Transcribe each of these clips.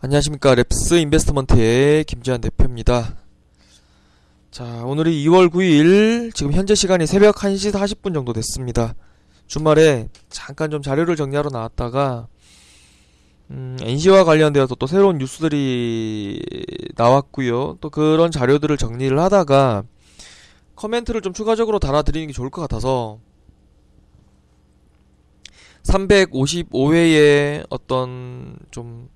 안녕하십니까 랩스 인베스트먼트의 김지한 대표입니다. 자 오늘이 2월 9일 지금 현재 시간이 새벽 1시 40분 정도 됐습니다. 주말에 잠깐 좀 자료를 정리하러 나왔다가 음, NC와 관련되어서 또 새로운 뉴스들이 나왔고요. 또 그런 자료들을 정리를 하다가 커멘트를 좀 추가적으로 달아드리는 게 좋을 것 같아서 355회에 어떤 좀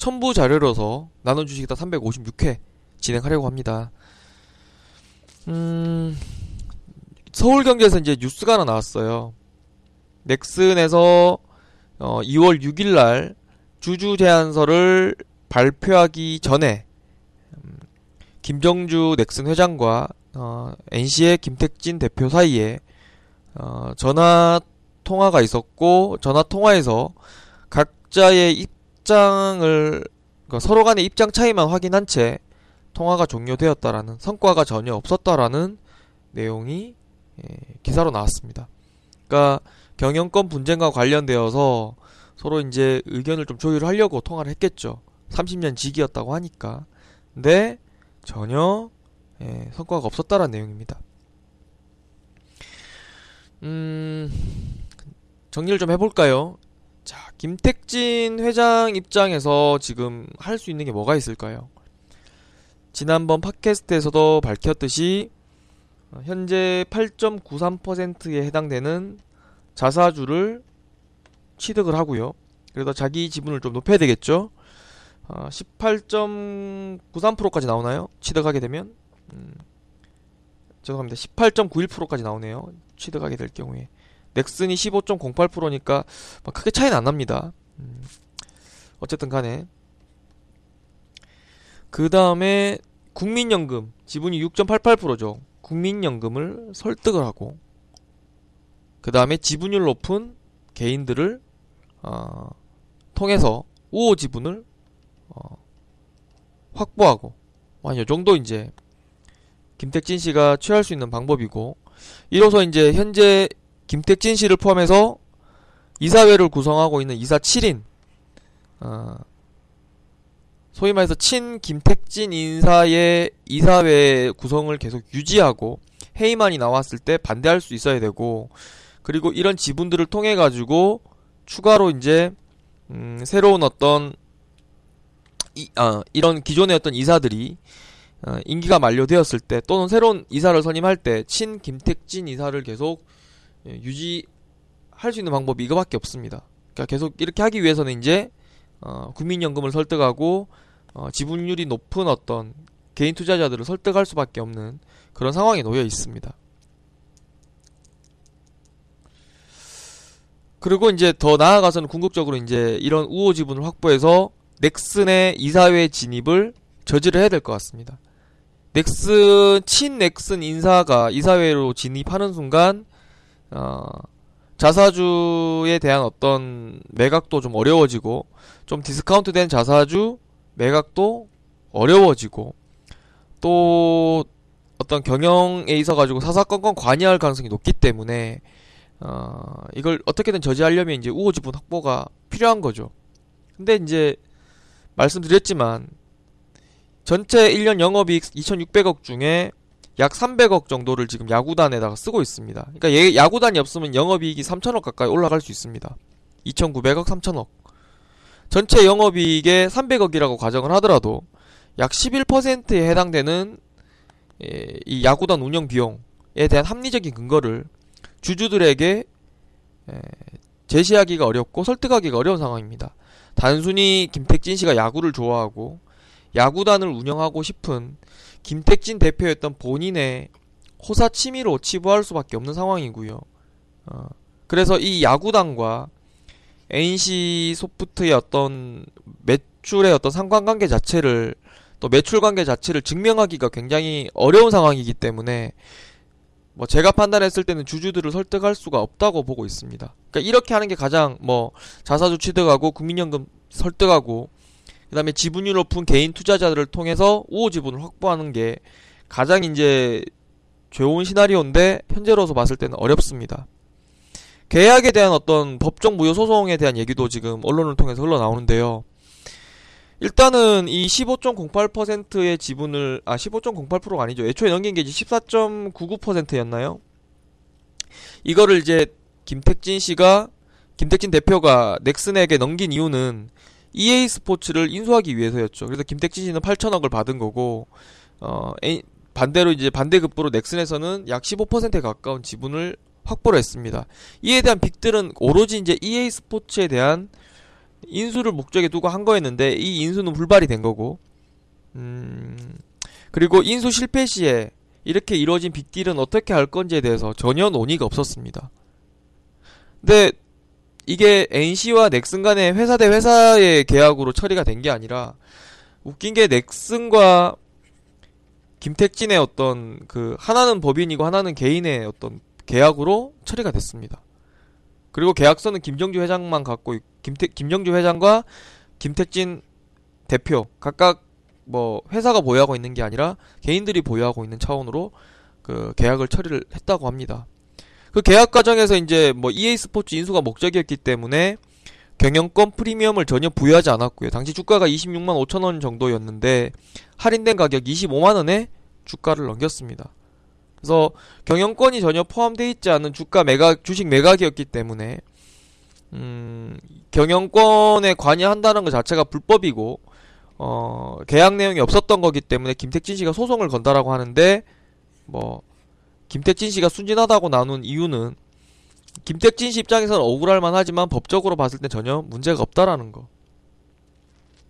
첨부 자료로서 나눠주시겠다 356회 진행하려고 합니다. 음, 서울경제에서 이제 뉴스가 하나 나왔어요. 넥슨에서 어, 2월 6일날 주주 제안서를 발표하기 전에 음, 김정주 넥슨 회장과 어, NC의 김택진 대표 사이에 어, 전화 통화가 있었고 전화 통화에서 각자의 입 입장을 그러니까 서로 간의 입장 차이만 확인한 채 통화가 종료되었다라는 성과가 전혀 없었다라는 내용이 예, 기사로 나왔습니다. 그러니까 경영권 분쟁과 관련되어서 서로 이제 의견을 좀 조율하려고 통화를 했겠죠. 30년 직이었다고 하니까. 근데 전혀 예, 성과가 없었다라는 내용입니다. 음, 정리를 좀 해볼까요? 자, 김택진 회장 입장에서 지금 할 수 있는 게 뭐가 있을까요? 지난번 팟캐스트에서도 밝혔듯이 어, 현재 8.93%에 해당되는 자사주를 취득을 하고요. 그래서 자기 지분을 좀 높여야 되겠죠. 18.93%까지 어, 나오나요? 취득하게 되면 음, 죄송합니다. 18.91%까지 나오네요. 취득하게 될 경우에 넥슨이 15.08%니까 막 크게 차이는 안 납니다. 음, 어쨌든 간에. 그 다음에 국민연금. 지분이 6.88%죠. 국민연금을 설득을 하고. 그 다음에 지분율 높은 개인들을 어, 통해서 우호 지분을 어, 확보하고. 한 요 정도 이제 김택진 씨가 취할 수 있는 방법이고. 이로써 이제 현재 김택진 씨를 포함해서 이사회를 구성하고 있는 이사 7인 어, 소위 말해서 친 김택진 인사의 이사회 구성을 계속 유지하고 회의만이 나왔을 때 반대할 수 있어야 되고 그리고 이런 지분들을 통해 가지고 추가로 이제 음, 새로운 어떤 이, 아, 이런 기존의 어떤 이사들이 어, 임기가 만료되었을 때 또는 새로운 이사를 선임할 때 친 김택진 이사를 계속 예, 유지할 수 있는 방법이 이거밖에 없습니다. 그러니까 계속 이렇게 하기 위해서는 이제 어, 국민연금을 설득하고 어, 지분율이 높은 어떤 개인 투자자들을 설득할 수밖에 없는 그런 상황에 놓여 있습니다. 그리고 이제 더 나아가서는 궁극적으로 이제 이런 우호 지분을 확보해서 넥슨의 이사회 진입을 저지를 해야 될 것 같습니다. 넥슨 친 넥슨 인사가 이사회로 진입하는 순간 어, 자사주에 대한 어떤 매각도 좀 어려워지고 좀 디스카운트된 자사주 매각도 어려워지고 또 어떤 경영에 있어 가지고 사사건건 관여할 가능성이 높기 때문에 어, 이걸 어떻게든 저지하려면 이제 우호 지분 확보가 필요한 거죠. 근데 이제 말씀드렸지만 전체 1년 영업이익 2,600억 중에 약 300억 정도를 지금 야구단에다가 쓰고 있습니다. 그러니까 얘, 야구단이 없으면 영업이익이 3천억 가까이 올라갈 수 있습니다. 2,900억, 3천억. 전체 영업이익의 300억이라고 가정을 하더라도 약 11%에 해당되는 예, 이 야구단 운영 비용에 대한 합리적인 근거를 주주들에게 예, 제시하기가 어렵고 설득하기가 어려운 상황입니다. 단순히 김택진 씨가 야구를 좋아하고 야구단을 운영하고 싶은 김택진 대표였던 본인의 호사 취미로 치부할 수밖에 없는 상황이고요. 어, 그래서 이 야구단과 NC 소프트의 어떤 매출의 어떤 상관관계 자체를 또 매출 관계 자체를 증명하기가 굉장히 어려운 상황이기 때문에 뭐 제가 판단했을 때는 주주들을 설득할 수가 없다고 보고 있습니다. 그러니까 이렇게 하는 게 가장 뭐 자사주 취득하고 국민연금 설득하고 그 다음에 지분율 높은 개인 투자자들을 통해서 우호 지분을 확보하는 게 가장 이제 좋은 시나리오인데 현재로서 봤을 때는 어렵습니다. 계약에 대한 어떤 법적 무효 소송에 대한 얘기도 지금 언론을 통해서 흘러나오는데요. 일단은 이 15.08%의 지분을 아 15.08%가 아니죠. 애초에 넘긴 게 이제 14.99%였나요? 이거를 이제 김택진 씨가 김택진 대표가 넥슨에게 넘긴 이유는 EA 스포츠를 인수하기 위해서였죠. 그래서 김택진 씨는 8천억을 받은 거고 어 에- 반대로 이제 반대급부로 넥슨에서는 약 15%에 가까운 지분을 확보를 했습니다. 이에 대한 빅들은 오로지 이제 EA 스포츠에 대한 인수를 목적에 두고 한 거였는데 이 인수는 불발이 된 거고 음 그리고 인수 실패 시에 이렇게 이루어진 빅딜은 어떻게 할 건지에 대해서 전혀 논의가 없었습니다. 근데 이게 NC와 넥슨 간의 회사 대 회사의 계약으로 처리가 된 게 아니라 웃긴 게 넥슨과 김택진의 어떤 그 하나는 법인이고 하나는 개인의 어떤 계약으로 처리가 됐습니다. 그리고 계약서는 김정주 회장만 갖고 있, 김태, 김정주 회장과 김택진 대표 각각 뭐 회사가 보유하고 있는 게 아니라 개인들이 보유하고 있는 차원으로 그 계약을 처리를 했다고 합니다. 그 계약 과정에서 이제 뭐 EA 스포츠 인수가 목적이었기 때문에 경영권 프리미엄을 전혀 부여하지 않았고요. 당시 주가가 26만 5천 원 정도였는데 할인된 가격 25만 원에 주가를 넘겼습니다. 그래서 경영권이 전혀 포함되어 있지 않은 주가 매각 주식 매각이었기 때문에 음, 경영권에 관여한다는 것 자체가 불법이고 어, 계약 내용이 없었던 거기 때문에 김택진 씨가 소송을 건다라고 하는데 뭐 김택진 씨가 순진하다고 나눈 이유는 김택진 씨 입장에서는 억울할 만하지만 법적으로 봤을 때 전혀 문제가 없다라는 거.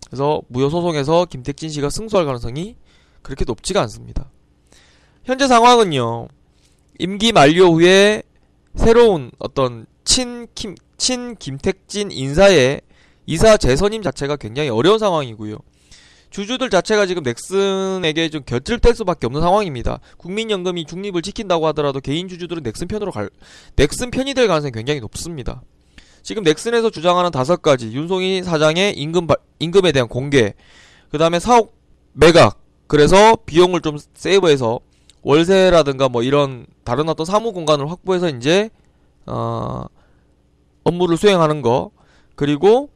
그래서 무효 소송에서 김택진 씨가 승소할 가능성이 그렇게 높지가 않습니다. 현재 상황은요. 임기 만료 후에 새로운 어떤 친 김 친 김택진 인사의 이사 재선임 자체가 굉장히 어려운 상황이고요. 주주들 자체가 지금 넥슨에게 좀 곁을 수밖에 없는 상황입니다. 국민연금이 중립을 지킨다고 하더라도 개인 주주들은 넥슨 편으로 갈 넥슨 편이 될 가능성이 굉장히 높습니다. 지금 넥슨에서 주장하는 다섯 가지 윤송희 사장의 임금 발- 임금에 대한 공개, 그 다음에 사옥 매각, 그래서 비용을 좀 세이브해서 월세라든가 뭐 이런 다른 어떤 사무 공간을 확보해서 이제 어 업무를 수행하는 거 그리고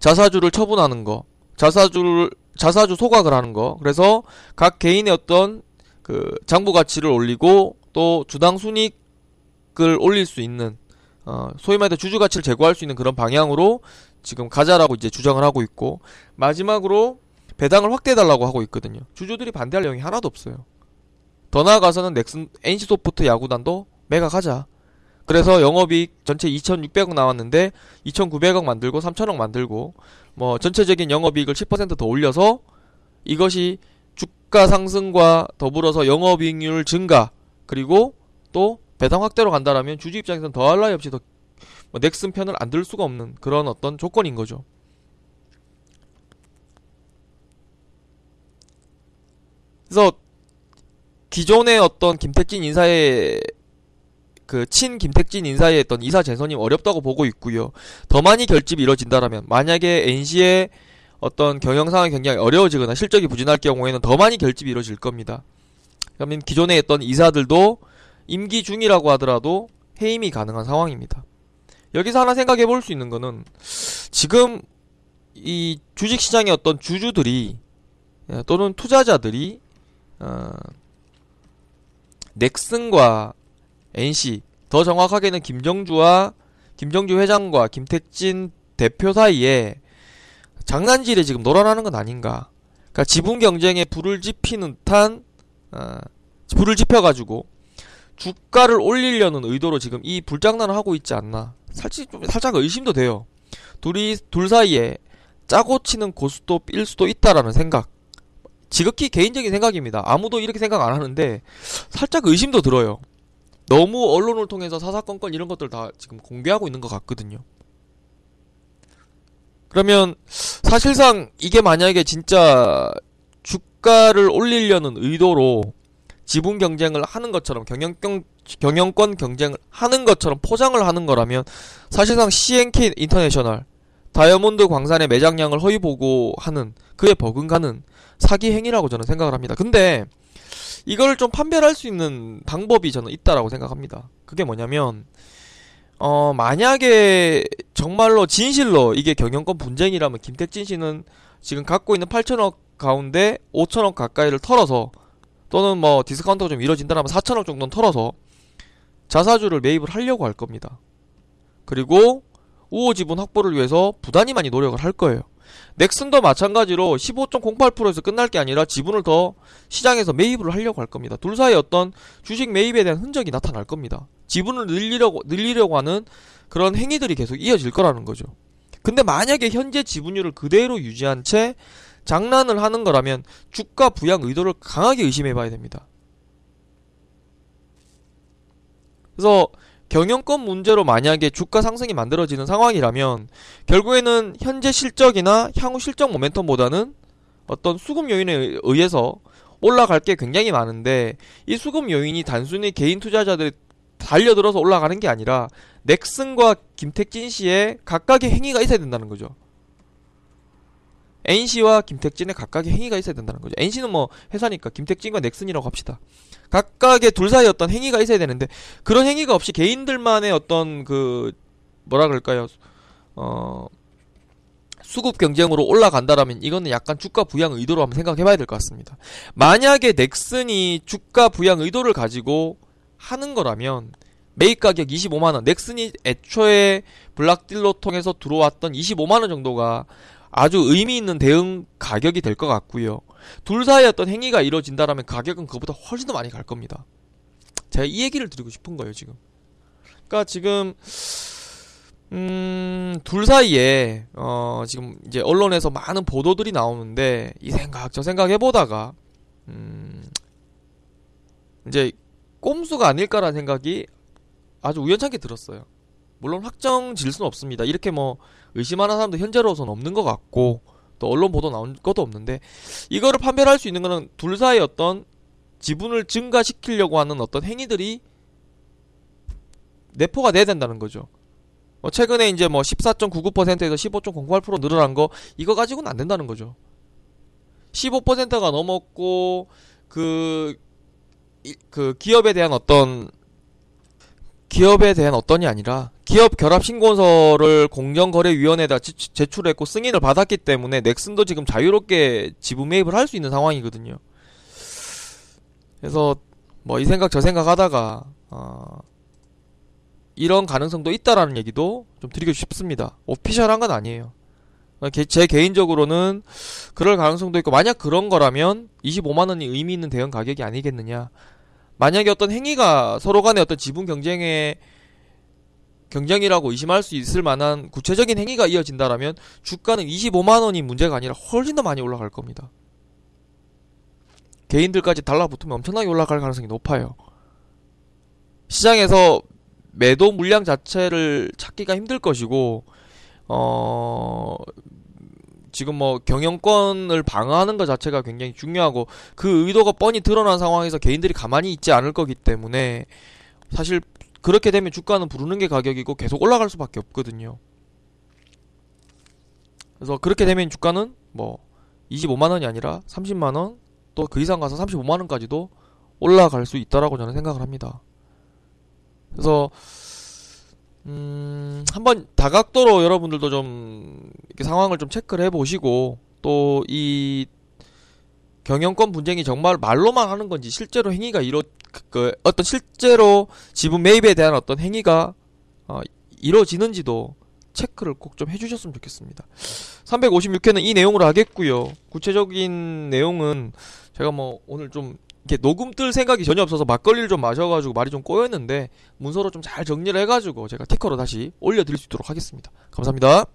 자사주를 처분하는 거 자사주를 자사주 소각을 하는 거 그래서 각 개인의 어떤 그 장부 가치를 올리고 또 주당 순이익을 올릴 수 있는 어 소위 말해 주주 가치를 제고할 수 있는 그런 방향으로 지금 가자라고 이제 주장을 하고 있고 마지막으로 배당을 확대해 달라고 하고 있거든요. 주주들이 반대할 내용이 하나도 없어요. 더 나아가서는 넥슨 NC 소프트 야구단도 매각하자. 그래서 영업이익 전체 2,600억 나왔는데 2,900억 만들고 3,000억 만들고 뭐 전체적인 영업이익을 10%더 올려서 이것이 주가 상승과 더불어서 영업이익률 증가 그리고 또 배당 확대로 간다라면 주주 입장에서는 더할 나위 없이 더 뭐 넥슨 편을 안 들 수가 없는 그런 어떤 조건인 거죠. 그래서 기존의 어떤 김택진 인사의 그 친 김택진 인사의 어떤 이사 재선이 어렵다고 보고 있고요. 더 많이 결집이 이루어진다라면 만약에 NC의 어떤 경영 상황이 굉장히 어려워지거나 실적이 부진할 경우에는 더 많이 결집이 이루어질 겁니다. 그러면 기존에 있던 이사들도 임기 중이라고 하더라도 해임이 가능한 상황입니다. 여기서 하나 생각해 볼 수 있는 거는 지금 이 주식 시장의 어떤 주주들이 예, 또는 투자자들이 어, 넥슨과 NC 더 정확하게는 김정주와 김정주 회장과 김택진 대표 사이에 장난질에 지금 놀아나는 건 아닌가. 그러니까 지분 경쟁에 불을 지피는 듯한 어, 불을 지펴가지고 주가를 올리려는 의도로 지금 이 불장난을 하고 있지 않나. 살짝 좀 살짝 의심도 돼요. 둘이 둘 사이에 짜고 치는 고수도 삘 수도 있다라는 생각. 지극히 개인적인 생각입니다. 아무도 이렇게 생각 안 하는데 살짝 의심도 들어요. 너무 언론을 통해서 사사건건 이런 것들 다 지금 공개하고 있는 것 같거든요. 그러면 사실상 이게 만약에 진짜 주가를 올리려는 의도로 지분 경쟁을 하는 것처럼 경영권 경영권 경쟁을 하는 것처럼 포장을 하는 거라면 사실상 CNK 인터내셔널 다이아몬드 광산의 매장량을 허위 보고하는 그에 버금가는 사기 행위라고 저는 생각을 합니다. 근데 이걸 좀 판별할 수 있는 방법이 저는 있다라고 생각합니다. 그게 뭐냐면 어 만약에 정말로 진실로 이게 경영권 분쟁이라면 김택진 씨는 지금 갖고 있는 8천억 가운데 5천억 가까이를 털어서 또는 뭐 디스카운트가 좀 이뤄진다면 4천억 정도는 털어서 자사주를 매입을 하려고 할 겁니다. 그리고 우호 지분 확보를 위해서 부단히 많이 노력을 할 거예요. 넥슨도 마찬가지로 15.08%에서 끝날 게 아니라 지분을 더 시장에서 매입을 하려고 할 겁니다. 둘 사이에 어떤 주식 매입에 대한 흔적이 나타날 겁니다. 지분을 늘리려고 늘리려고 하는 그런 행위들이 계속 이어질 거라는 거죠. 근데 만약에 현재 지분율을 그대로 유지한 채 장난을 하는 거라면 주가 부양 의도를 강하게 의심해 봐야 됩니다. 그래서 경영권 문제로 만약에 주가 상승이 만들어지는 상황이라면 결국에는 현재 실적이나 향후 실적 모멘텀보다는 어떤 수급 요인에 의해서 올라갈 게 굉장히 많은데 이 수급 요인이 단순히 개인 투자자들이 달려들어서 올라가는 게 아니라 넥슨과 김택진 씨의 각각의 행위가 있어야 된다는 거죠. NC와 김택진의 각각의 행위가 있어야 된다는 거죠. NC는 뭐 회사니까 김택진과 넥슨이라고 합시다. 각각의 둘 사이 어떤 행위가 있어야 되는데 그런 행위가 없이 개인들만의 어떤 그 뭐라 그럴까요? 어 수급 경쟁으로 올라간다라면 이거는 약간 주가 부양 의도로 한번 생각해 봐야 될 것 같습니다. 만약에 넥슨이 주가 부양 의도를 가지고 하는 거라면 매입 가격 25만 원. 넥슨이 애초에 블락딜로 통해서 들어왔던 25만 원 정도가 아주 의미 있는 대응 가격이 될 것 같고요. 둘 사이에 어떤 행위가 이루어진다라면 가격은 그보다 훨씬 더 많이 갈 겁니다. 제가 이 얘기를 드리고 싶은 거예요, 지금. 그러니까 지금 음, 둘 사이에 어, 지금 이제 언론에서 많은 보도들이 나오는데 이 생각 저 생각 해보다가 음, 이제 꼼수가 아닐까라는 생각이 아주 우연찮게 들었어요. 물론 확정 질 수는 없습니다. 이렇게 뭐 의심하는 사람도 현재로서는 없는 것 같고 또 언론 보도 나온 것도 없는데 이거를 판별할 수 있는 거는 둘 사이 어떤 지분을 증가시키려고 하는 어떤 행위들이 내포가 돼야 된다는 거죠. 뭐 최근에 이제 뭐 14.99%에서 15.08% 늘어난 거 이거 가지고는 안 된다는 거죠. 15%가 넘었고 그, 그 기업에 대한 어떤 기업에 대한 어떤이 아니라 기업 결합 신고서를 공정거래위원회에다 제출했고 승인을 받았기 때문에 넥슨도 지금 자유롭게 지분 매입을 할 수 있는 상황이거든요. 그래서 뭐 이 생각 저 생각 하다가 어 이런 가능성도 있다라는 얘기도 좀 드리고 싶습니다. 오피셜한 건 아니에요. 제 개인적으로는 그럴 가능성도 있고 만약 그런 거라면 25만 원이 의미 있는 대응 가격이 아니겠느냐. 만약에 어떤 행위가 서로 간의 어떤 지분 경쟁에 경쟁이라고 의심할 수 있을 만한 구체적인 행위가 이어진다라면 주가는 25만 원이 문제가 아니라 훨씬 더 많이 올라갈 겁니다. 개인들까지 달라붙으면 엄청나게 올라갈 가능성이 높아요. 시장에서 매도 물량 자체를 찾기가 힘들 것이고 어 지금 뭐 경영권을 방어하는 것 자체가 굉장히 중요하고 그 의도가 뻔히 드러난 상황에서 개인들이 가만히 있지 않을 거기 때문에 사실 그렇게 되면 주가는 부르는 게 가격이고 계속 올라갈 수밖에 없거든요. 그래서 그렇게 되면 주가는 뭐 25만 원이 아니라 30만 원, 또 그 이상 가서 35만 원까지도 올라갈 수 있다라고 저는 생각을 합니다. 그래서 음, 한번 다각도로 여러분들도 좀 이렇게 상황을 좀 체크를 해보시고 또 이 경영권 분쟁이 정말 말로만 하는 건지 실제로 행위가 이루 그, 그 어떤 실제로 지분 매입에 대한 어떤 행위가 어, 이루어지는지도 체크를 꼭 좀 해주셨으면 좋겠습니다. 356회는 이 내용으로 하겠고요. 구체적인 내용은 제가 뭐 오늘 좀 이렇게 녹음 뜰 생각이 전혀 없어서 막걸리를 좀 마셔가지고 말이 좀 꼬였는데 문서로 좀 잘 정리를 해가지고 제가 티커로 다시 올려드릴 수 있도록 하겠습니다. 감사합니다.